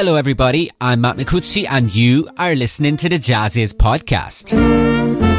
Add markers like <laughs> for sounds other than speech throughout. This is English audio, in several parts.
Hello, everybody. I'm Matt Micucci, and you are listening to the JAZZIZ podcast.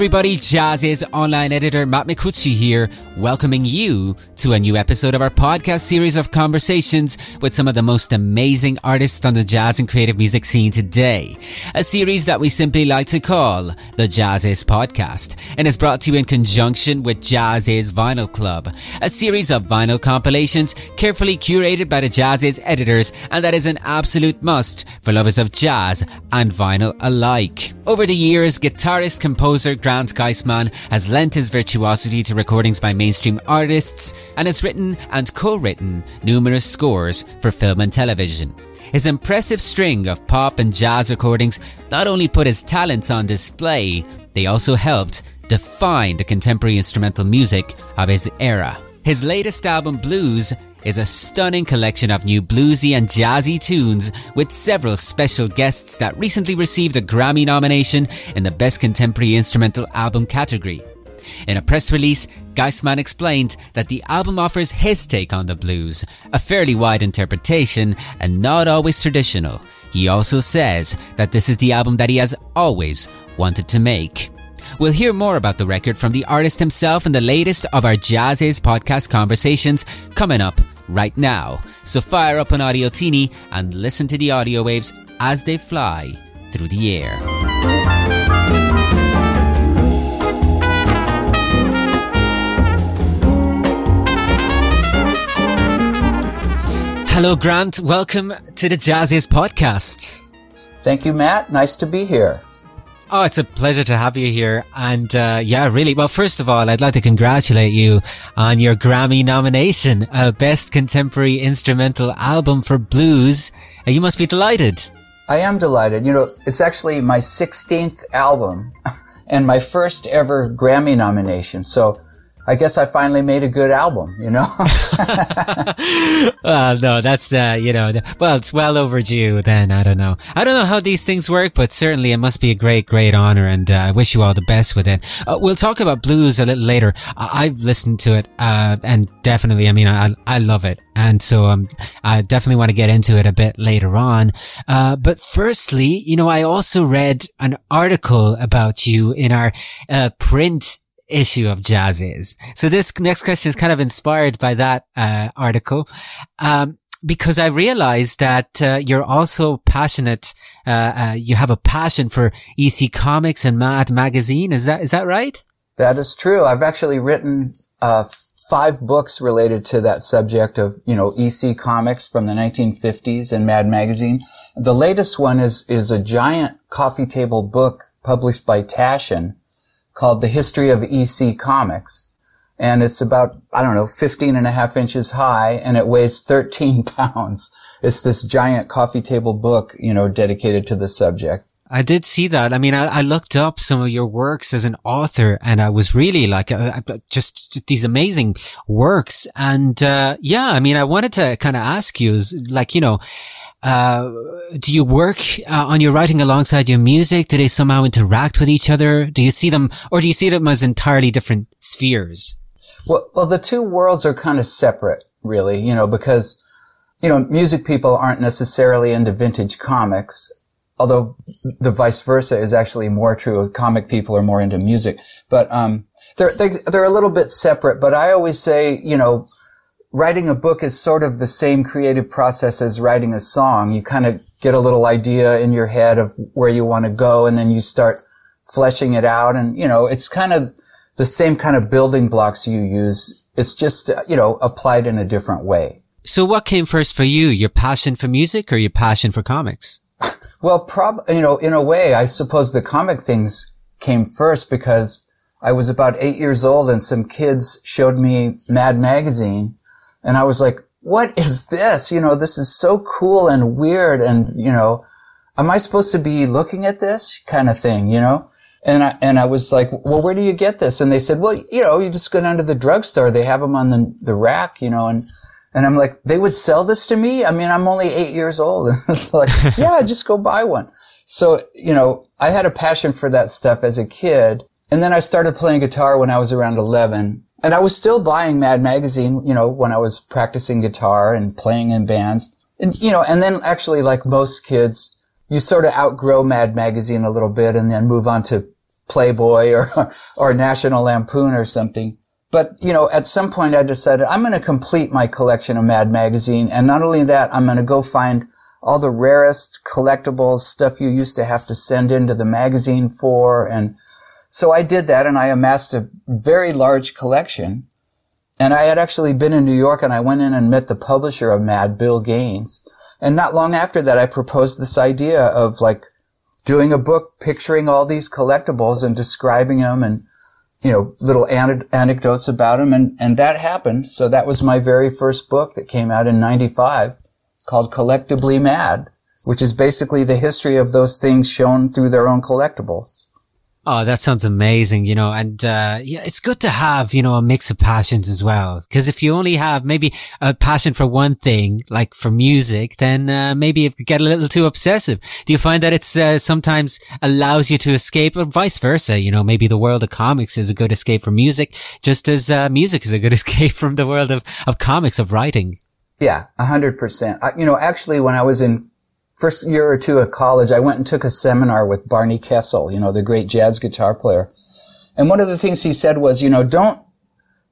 Everybody. JAZZIZ online editor Matt Micucci here, welcoming you to a new episode of our podcast series of conversations with some of the most amazing artists on the jazz and creative music scene today. A series that we simply like to call the JAZZIZ Podcast and is brought to you in conjunction with JAZZIZ Vinyl Club, a series of vinyl compilations carefully curated by the JAZZIZ editors and that is an absolute must for lovers of jazz and vinyl alike. Over the years, guitarist, composer Grant Geissman has lent his virtuosity to recordings by mainstream artists and has written and co-written numerous scores for film and television. His impressive string of pop and jazz recordings not only put his talents on display, they also helped define the contemporary instrumental music of his era. His latest album, BLOOZ, is a stunning collection of new bluesy and jazzy tunes with several special guests that recently received a Grammy nomination in the Best Contemporary Instrumental Album category. In a press release, Geissman explained that the album offers his take on the blues, a fairly wide interpretation and not always traditional. He also says that this is the album that he has always wanted to make. We'll hear more about the record from the artist himself in the latest of our JAZZIZ podcast conversations coming up right now. So fire up an Audio Teeny and listen to the audio waves as they fly through the air. Hello, Grant. Welcome to the JAZZIZ podcast. Thank you, Matt. Nice to be here. Oh, it's a pleasure to have you here. And, uh, yeah, really. Well, first of all, I'd like to congratulate you on your Grammy nomination, uh, Best Contemporary Instrumental Album for BLOOZ. Uh, you must be delighted. I am delighted. You know, it's actually my 16th album <laughs> and my first ever Grammy nomination. So I guess I finally made a good album, you know? <laughs> well, no, that's, uh, you know, well, it's well overdue then. I don't know. I don't know how these things work, but certainly it must be a great, great honor. And uh, I wish you all the best with it. Uh, we'll talk about blues a little later. I- have listened to it, uh, and definitely, I mean, I, I love it. And so, um, I definitely want to get into it a bit later on. Uh, but firstly, you know, I also read an article about you in our, uh, print issue of JAZZIZ. So this next question is kind of inspired by that uh, article. Um, because I realized that uh, you're also passionate. Uh, uh you have a passion for EC Comics and Mad Magazine. Is that is that right? That is true. I've actually written uh, five books related to that subject of you know EC Comics from the 1950s and Mad Magazine. The latest one is is a giant coffee table book published by Taschen called The History of EC Comics. And it's about, I don't know, 15 and a half inches high and it weighs 13 <laughs> pounds. It's this giant coffee table book, you know, dedicated to the subject. I did see that. I mean, I, I, looked up some of your works as an author and I was really like, uh, uh just, these amazing works. And, uh, yeah, I mean, I wanted to kind of ask you is like, you know, uh, do you work uh, on your writing alongside your music? Do they somehow interact with each other? Do you see them, or do you see them as entirely different spheres? Well, well, the two worlds are kind of separate, really, you know, because, you know, music people aren't necessarily into vintage comics, although the vice versa is actually more true. Comic people are more into music, but, um, they're, they, are they are a little bit separate, but I always say, you know, writing a book is sort of the same creative process as writing a song. You kind of get a little idea in your head of where you want to go and then you start fleshing it out. And, you know, it's kind of the same kind of building blocks you use. It's just, uh, you know, applied in a different way. So what came first for you? Your passion for music or your passion for comics? <laughs> well, prob, you know, in a way, I suppose the comic things came first because I was about eight years old and some kids showed me Mad Magazine and I was like, what is this? You know, this is so cool and weird. And, you know, am I supposed to be looking at this kind of thing, you know? And I, and I was like, well, where do you get this? And they said, well, you know, you just go down to the drugstore. They have them on the, the rack, you know, and, and I'm like, they would sell this to me? I mean, I'm only eight years old. And <laughs> it's like, yeah, just go buy one. So, you know, I had a passion for that stuff as a kid. And then I started playing guitar when I was around 11. And I was still buying Mad Magazine, you know, when I was practicing guitar and playing in bands. And, you know, and then actually, like most kids, you sort of outgrow Mad Magazine a little bit and then move on to Playboy or, <laughs> or National Lampoon or something. But, you know, at some point I decided I'm going to complete my collection of Mad Magazine. And not only that, I'm going to go find all the rarest collectibles, stuff you used to have to send into the magazine for. And so I did that and I amassed a very large collection. And I had actually been in New York and I went in and met the publisher of Mad, Bill Gaines. And not long after that, I proposed this idea of like doing a book picturing all these collectibles and describing them and, you know, little an- anecdotes about them. And, and that happened. So that was my very first book that came out in 95 called Collectively Mad, which is basically the history of those things shown through their own collectibles. Oh, that sounds amazing, you know, and, uh, yeah, it's good to have, you know, a mix of passions as well. Cause if you only have maybe a passion for one thing, like for music, then, uh, maybe it get a little too obsessive. Do you find that it's, uh, sometimes allows you to escape or vice versa? You know, maybe the world of comics is a good escape from music, just as, uh, music is a good <laughs> escape from the world of, of comics, of writing. Yeah, a hundred percent. You know, actually, when I was in first year or two of college, I went and took a seminar with Barney Kessel, you know, the great jazz guitar player. And one of the things he said was, you know, don't,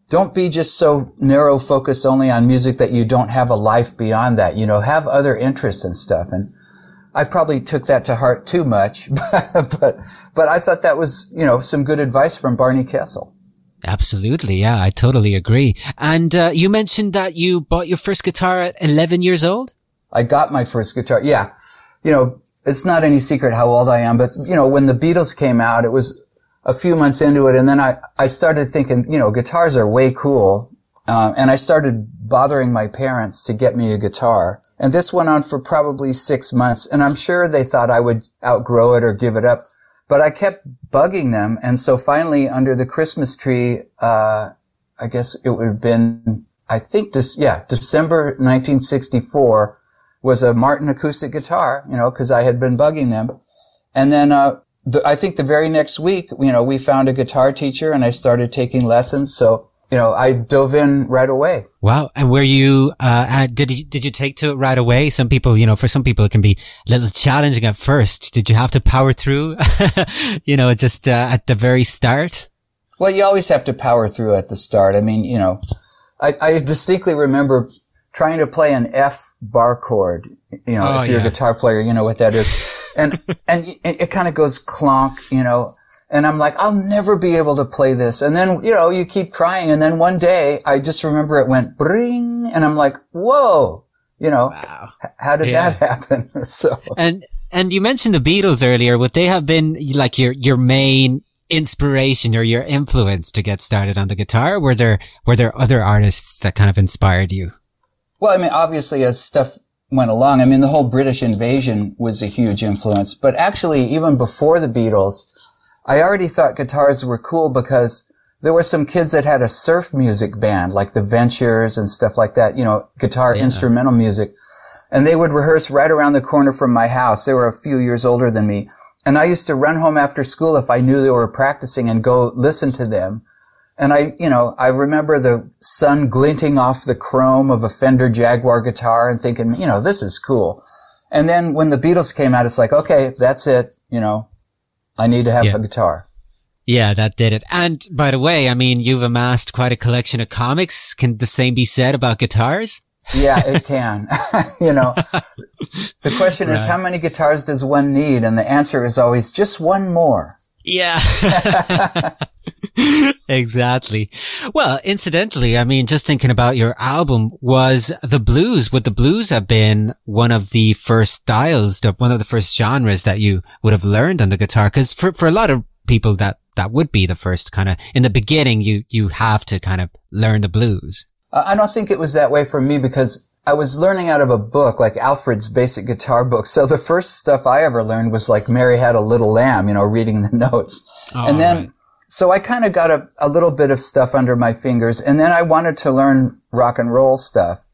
don't be just so narrow focused only on music that you don't have a life beyond that. You know, have other interests and stuff. And I probably took that to heart too much, <laughs> but, but, I thought that was, you know, some good advice from Barney Kessel. Absolutely. Yeah, I totally agree. And, uh, you mentioned that you bought your first guitar at 11 years old? I got my first guitar. Yeah. You know, it's not any secret how old I am, but you know, when the Beatles came out, it was a few months into it. And then I, I started thinking, you know, guitars are way cool. Um, and I started bothering my parents to get me a guitar. And this went on for probably six months. And I'm sure they thought I would outgrow it or give it up. But I kept bugging them. And so finally, under the Christmas tree, uh, I guess it would have been, I think this, yeah, December 1964, was a Martin acoustic guitar, you know, because I had been bugging them. And then uh, the, I think the very next week, you know, we found a guitar teacher and I started taking lessons. So you know, I dove in right away. Wow. And were you, uh, did you, did you take to it right away? Some people, you know, for some people it can be a little challenging at first. Did you have to power through, <laughs> you know, just, uh, at the very start? Well, you always have to power through at the start. I mean, you know, I, I distinctly remember trying to play an F bar chord, you know, oh, if you're yeah. a guitar player, you know what that is. and, <laughs> and it, it kind of goes clonk, you know, and I'm like, I'll never be able to play this. And then, you know, you keep trying. And then one day I just remember it went bring and I'm like, whoa, you know, wow. how did yeah. that happen? <laughs> so, and, and you mentioned the Beatles earlier. Would they have been like your, your main inspiration or your influence to get started on the guitar? Were there, were there other artists that kind of inspired you? Well, I mean, obviously as stuff went along, I mean, the whole British invasion was a huge influence, but actually even before the Beatles, I already thought guitars were cool because there were some kids that had a surf music band, like the Ventures and stuff like that, you know, guitar yeah. instrumental music. And they would rehearse right around the corner from my house. They were a few years older than me. And I used to run home after school if I knew they were practicing and go listen to them. And I, you know, I remember the sun glinting off the chrome of a Fender Jaguar guitar and thinking, you know, this is cool. And then when the Beatles came out, it's like, okay, that's it. You know, I need to have yeah. a guitar. Yeah, that did it. And by the way, I mean, you've amassed quite a collection of comics. Can the same be said about guitars? yeah, it can. <laughs> you know, <laughs> the question right. is how many guitars does one need? And the answer is always just one more. Yeah. <laughs> exactly. Well, incidentally, I mean, just thinking about your album was the blues. Would the blues have been one of the first styles, one of the first genres that you would have learned on the guitar? Cause for, for a lot of people that, that would be the first kind of, in the beginning, you, you have to kind of learn the blues. Uh, I don't think it was that way for me because I was learning out of a book, like Alfred's basic guitar book. So the first stuff I ever learned was like Mary Had a Little Lamb, you know, reading the <laughs> notes. Oh, and then, right. So I kind of got a, a little bit of stuff under my fingers. And then I wanted to learn rock and roll stuff.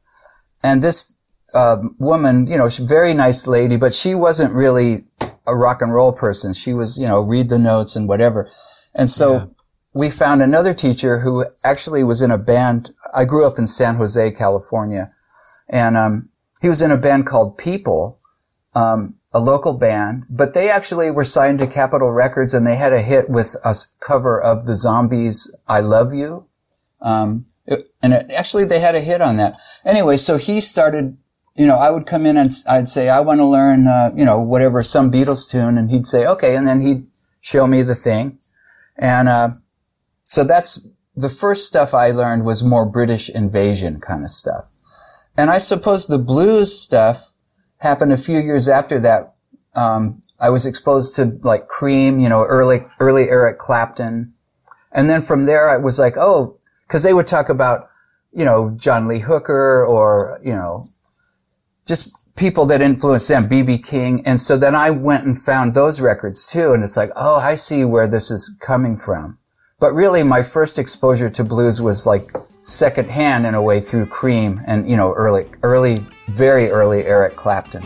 And this uh, woman, you know, she's a very nice lady, but she wasn't really a rock and roll person. She was, you know, read the notes and whatever. And so yeah. we found another teacher who actually was in a band. I grew up in San Jose, California and um, he was in a band called People, um, a local band, but they actually were signed to Capitol Records, and they had a hit with a cover of the Zombies' "I Love You," um, it, and it, actually they had a hit on that. Anyway, so he started. You know, I would come in and I'd say, I want to learn, uh, you know, whatever, some Beatles tune. And he'd say, okay. And then he'd show me the thing. And, uh, so that's the first stuff I learned was more British invasion kind of stuff. And I suppose the blues stuff happened a few years after that. Um, I was exposed to like Cream, you know, early, early Eric Clapton. And then from there, I was like, oh, cause they would talk about, you know, John Lee Hooker or, you know, just people that influenced them, BB King. And so then I went and found those records too. And it's like, oh, I see where this is coming from. But really my first exposure to blues was like second hand in a way through Cream and, you know, early, early, very early Eric Clapton.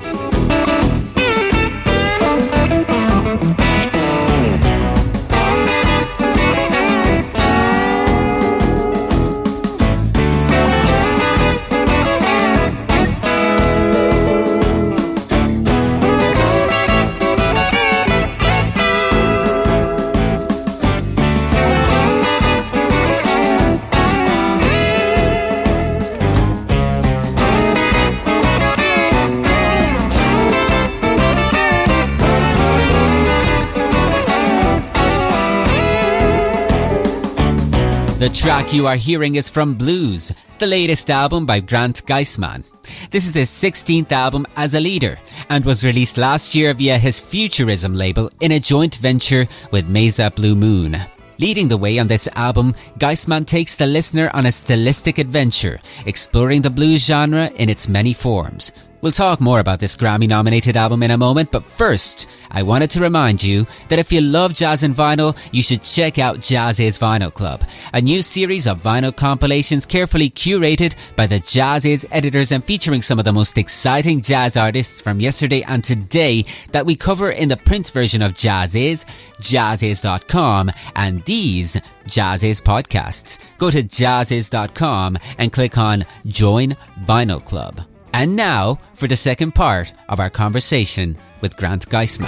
The track you are hearing is from BLOOZ, the latest album by Grant Geissman. This is his 16th album as a leader and was released last year via his Futurism label in a joint venture with Mesa Blue Moon. Leading the way on this album, Geissman takes the listener on a stylistic adventure, exploring the blues genre in its many forms, We'll talk more about this Grammy nominated album in a moment, but first, I wanted to remind you that if you love jazz and vinyl, you should check out JAZZIZ Vinyl Club, a new series of vinyl compilations carefully curated by the JAZZIZ editors and featuring some of the most exciting jazz artists from yesterday and today that we cover in the print version of Jazz Is, jazziz.com, and these JAZZIZ podcasts. Go to jazziz.com and click on Join Vinyl Club. And now for the second part of our conversation with Grant Geissman.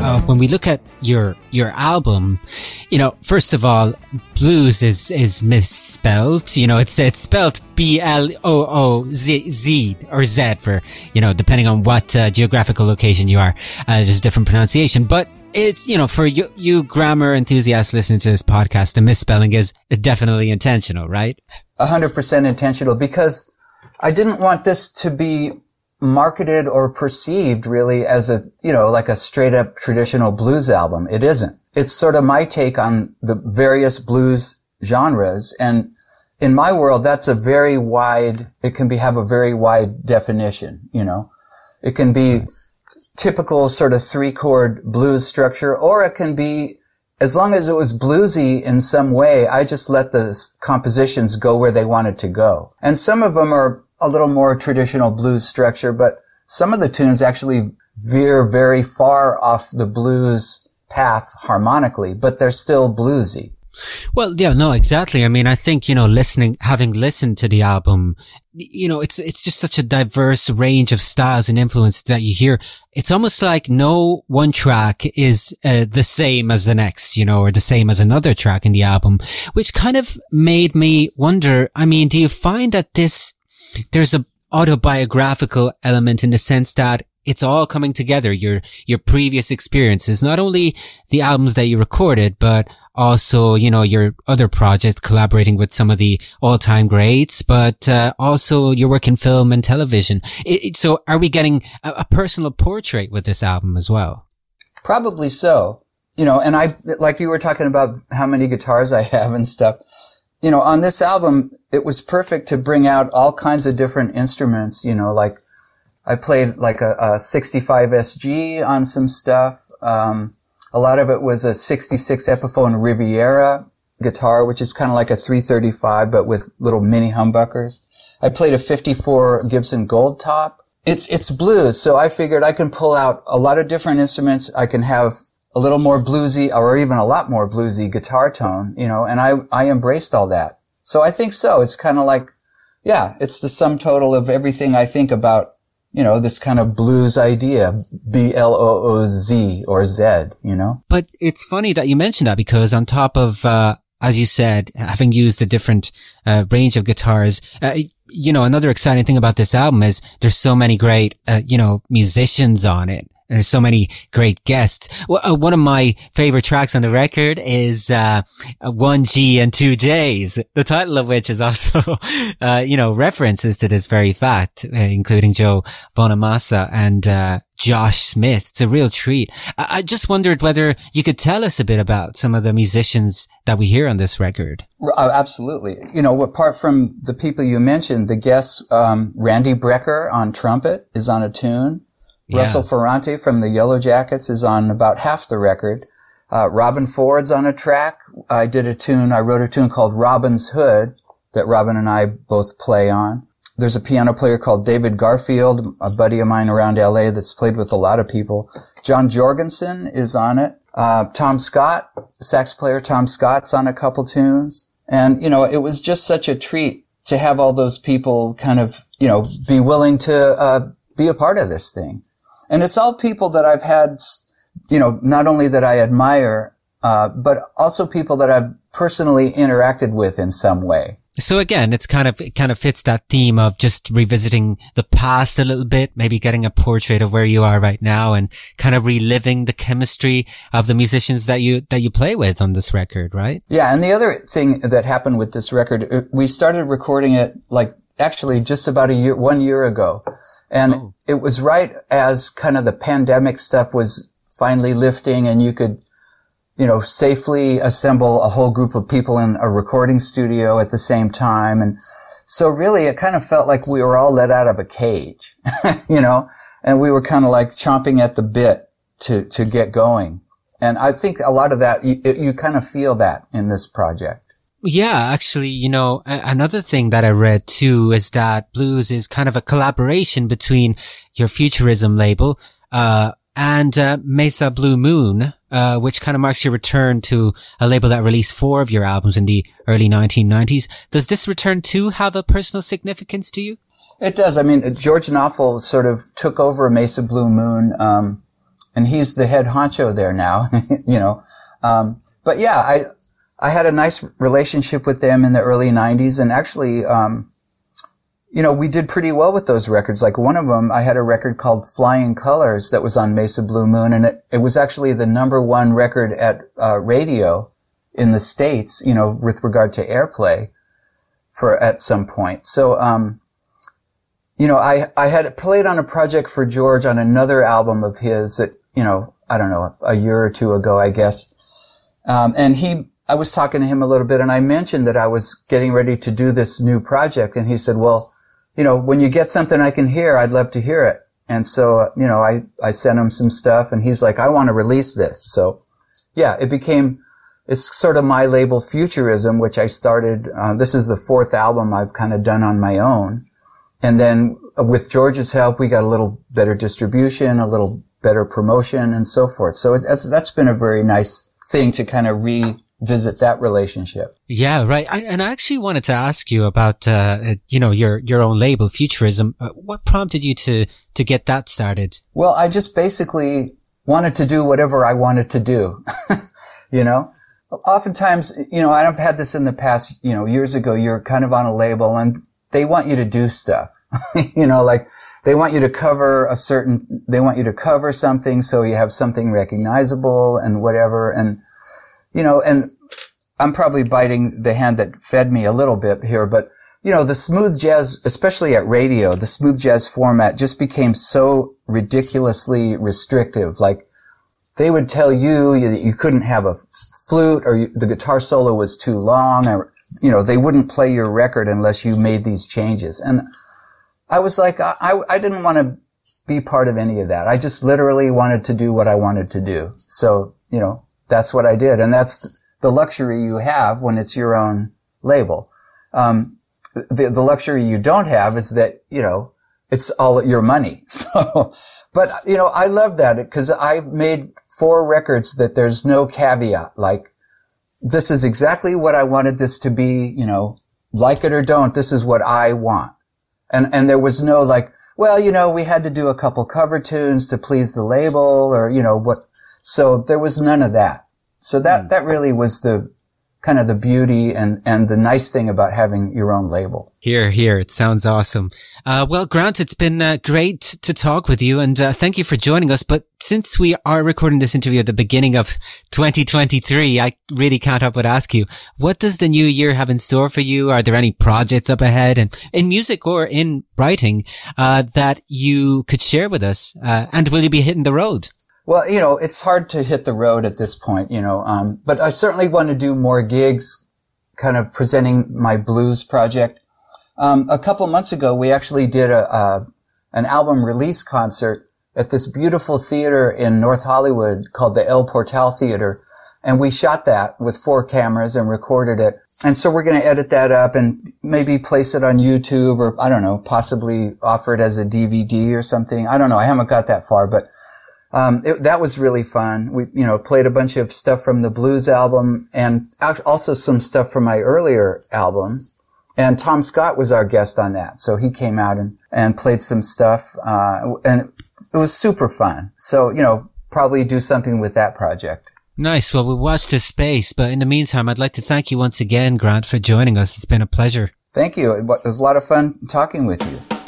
Uh, when we look at your your album, you know, first of all, blues is is misspelled. You know, it's it's spelled B L O O Z Z or Z for you know, depending on what uh, geographical location you are. Uh, there's different pronunciation, but it's you know for you you grammar enthusiasts listening to this podcast, the misspelling is definitely intentional, right? A hundred percent intentional because I didn't want this to be marketed or perceived really as a, you know, like a straight up traditional blues album. It isn't. It's sort of my take on the various blues genres. And in my world, that's a very wide, it can be, have a very wide definition, you know. It can be typical sort of three chord blues structure, or it can be, as long as it was bluesy in some way, I just let the compositions go where they wanted to go. And some of them are a little more traditional blues structure, but some of the tunes actually veer very far off the blues path harmonically, but they're still bluesy. Well, yeah, no, exactly. I mean, I think, you know, listening, having listened to the album, you know, it's, it's just such a diverse range of styles and influence that you hear. It's almost like no one track is uh, the same as the next, you know, or the same as another track in the album, which kind of made me wonder, I mean, do you find that this there's a autobiographical element in the sense that it's all coming together. Your, your previous experiences, not only the albums that you recorded, but also, you know, your other projects collaborating with some of the all-time greats, but uh, also your work in film and television. It, it, so are we getting a, a, personal portrait with this album as well? Probably so. You know, and I, like you were talking about how many guitars I have and stuff. You know, on this album, it was perfect to bring out all kinds of different instruments, you know, like I played like a, a 65 SG on some stuff. Um, a lot of it was a 66 Epiphone Riviera guitar, which is kind of like a 335, but with little mini humbuckers. I played a 54 Gibson Gold Top. It's, it's blues. So I figured I can pull out a lot of different instruments. I can have a little more bluesy or even a lot more bluesy guitar tone, you know, and I, I embraced all that. So I think so. It's kind of like, yeah, it's the sum total of everything I think about, you know, this kind of blues idea, B-L-O-O-Z or Z, you know? But it's funny that you mentioned that because on top of, uh, as you said, having used a different uh, range of guitars, uh, you know, another exciting thing about this album is there's so many great, uh, you know, musicians on it. There's so many great guests. Uh, one of my favorite tracks on the record is uh, one G and two J's. The title of which is also, <laughs> uh, you know, references to this very fact, uh, including Joe Bonamassa and uh, Josh Smith. It's a real treat. I-, I just wondered whether you could tell us a bit about some of the musicians that we hear on this record. Uh, absolutely. You know, apart from the people you mentioned, the guests, um, Randy Brecker on trumpet is on a tune. Yeah. Russell Ferrante from the Yellowjackets is on about half the record. Uh, Robben Ford's on a track. I did a tune, I wrote a tune called Robin's Hood that Robben and I both play on. There's a piano player called David Garfield, a buddy of mine around LA that's played with a lot of people. John Jorgensen is on it. Uh, Tom Scott, sax player Tom Scott's on a couple tunes. And, you know, it was just such a treat to have all those people kind of, you know, be willing to, uh, be a part of this thing. And it's all people that I've had, you know, not only that I admire, uh, but also people that I've personally interacted with in some way. So again, it's kind of, it kind of fits that theme of just revisiting the past a little bit, maybe getting a portrait of where you are right now and kind of reliving the chemistry of the musicians that you, that you play with on this record, right? Yeah. And the other thing that happened with this record, uh, we started recording it like actually just about a year, one year ago. And oh. it was right as kind of the pandemic stuff was finally lifting and you could, you know, safely assemble a whole group of people in a recording studio at the same time. And so really it kind of felt like we were all let out of a cage, <laughs> you know, and we were kind of like chomping at the bit to, to get going. And I think a lot of that, you, you kind of feel that in this project. Yeah, actually, you know, another thing that I read too is that blues is kind of a collaboration between your futurism label, uh, and, uh, Mesa Blue Moon, uh, which kind of marks your return to a label that released four of your albums in the early 1990s. Does this return too have a personal significance to you? It does. I mean, George Knopfler sort of took over Mesa Blue Moon, um, and he's the head honcho there now, <laughs> you know. Um, but yeah, I, I had a nice relationship with them in the early 90s and actually, um, you know, we did pretty well with those records. Like one of them, I had a record called Flying Colors that was on Mesa Blue Moon and it, it was actually the number one record at uh, radio in the States, you know, with regard to airplay for at some point. So, um, you know, I, I had played on a project for George on another album of his that, you know, I don't know, a year or two ago, I guess. Um, and he I was talking to him a little bit and I mentioned that I was getting ready to do this new project. And he said, well, you know, when you get something I can hear, I'd love to hear it. And so, uh, you know, I, I sent him some stuff and he's like, I want to release this. So yeah, it became, it's sort of my label Futurism, which I started, uh, this is the fourth album I've kind of done on my own. And then uh, with George's help, we got a little better distribution, a little better promotion and so forth. So that's been a very nice thing to kind of re, visit that relationship. Yeah, right. I, and I actually wanted to ask you about, uh, you know, your, your own label, Futurism. Uh, what prompted you to, to get that started? Well, I just basically wanted to do whatever I wanted to do. <laughs> you know, oftentimes, you know, I've had this in the past, you know, years ago, you're kind of on a label and they want you to do stuff, <laughs> you know, like, they want you to cover a certain, they want you to cover something so you have something recognizable and whatever. And, you know, and I'm probably biting the hand that fed me a little bit here, but you know, the smooth jazz, especially at radio, the smooth jazz format just became so ridiculously restrictive. Like, they would tell you that you couldn't have a flute or you, the guitar solo was too long or, you know, they wouldn't play your record unless you made these changes. And I was like, I, I didn't want to be part of any of that. I just literally wanted to do what I wanted to do. So, you know, that's what I did. And that's the luxury you have when it's your own label. Um, the, the luxury you don't have is that, you know, it's all your money. <laughs> So, but, you know, I love that because I made four records that there's no caveat. Like, this is exactly what I wanted this to be, you know, like it or don't. This is what I want. And, and there was no like, well, you know, we had to do a couple cover tunes to please the label or, you know, what. So there was none of that. So that, mm. that really was the, kind of the beauty and, and the nice thing about having your own label. Here, here. It sounds awesome. Uh, well, Grant, it's been uh, great to talk with you and uh, thank you for joining us. But since we are recording this interview at the beginning of 2023, I really can't help but ask you, what does the new year have in store for you? Are there any projects up ahead and in music or in writing, uh, that you could share with us? Uh, and will you be hitting the road? Well, you know, it's hard to hit the road at this point, you know, um, but I certainly want to do more gigs, kind of presenting my blues project. Um, a couple months ago, we actually did a, a, an album release concert at this beautiful theater in North Hollywood called the El Portal Theater. And we shot that with four cameras and recorded it. And so we're going to edit that up and maybe place it on YouTube or I don't know, possibly offer it as a DVD or something. I don't know. I haven't got that far, but um, it, that was really fun. We, you know, played a bunch of stuff from the blues album and also some stuff from my earlier albums. And Tom Scott was our guest on that. So he came out and, and played some stuff. Uh, and it was super fun. So, you know, probably do something with that project. Nice. Well, we watched this space, but in the meantime, I'd like to thank you once again, Grant, for joining us. It's been a pleasure. Thank you. It was a lot of fun talking with you.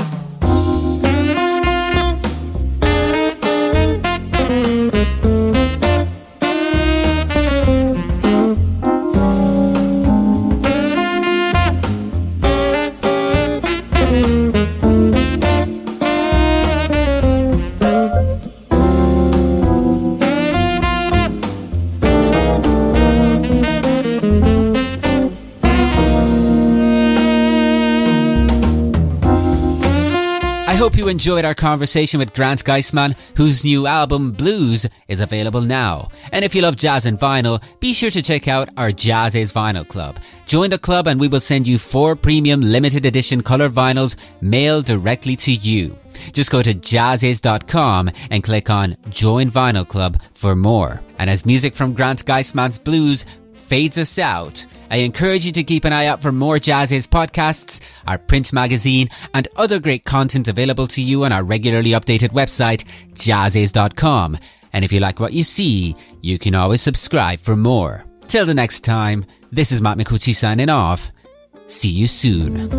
Enjoyed our conversation with Grant Geissman, whose new album BLOOZ is available now. And if you love jazz and vinyl, be sure to check out our JAZZIZ Vinyl Club. Join the club and we will send you four premium limited edition color vinyls mailed directly to you. Just go to jazziz.com and click on Join Vinyl Club for more. And as music from Grant Geissman's BLOOZ fades us out, I encourage you to keep an eye out for more JAZZIZ podcasts, our print magazine, and other great content available to you on our regularly updated website, jazziz.com. And if you like what you see, you can always subscribe for more. Till the next time, this is Matt Micucci signing off. See you soon.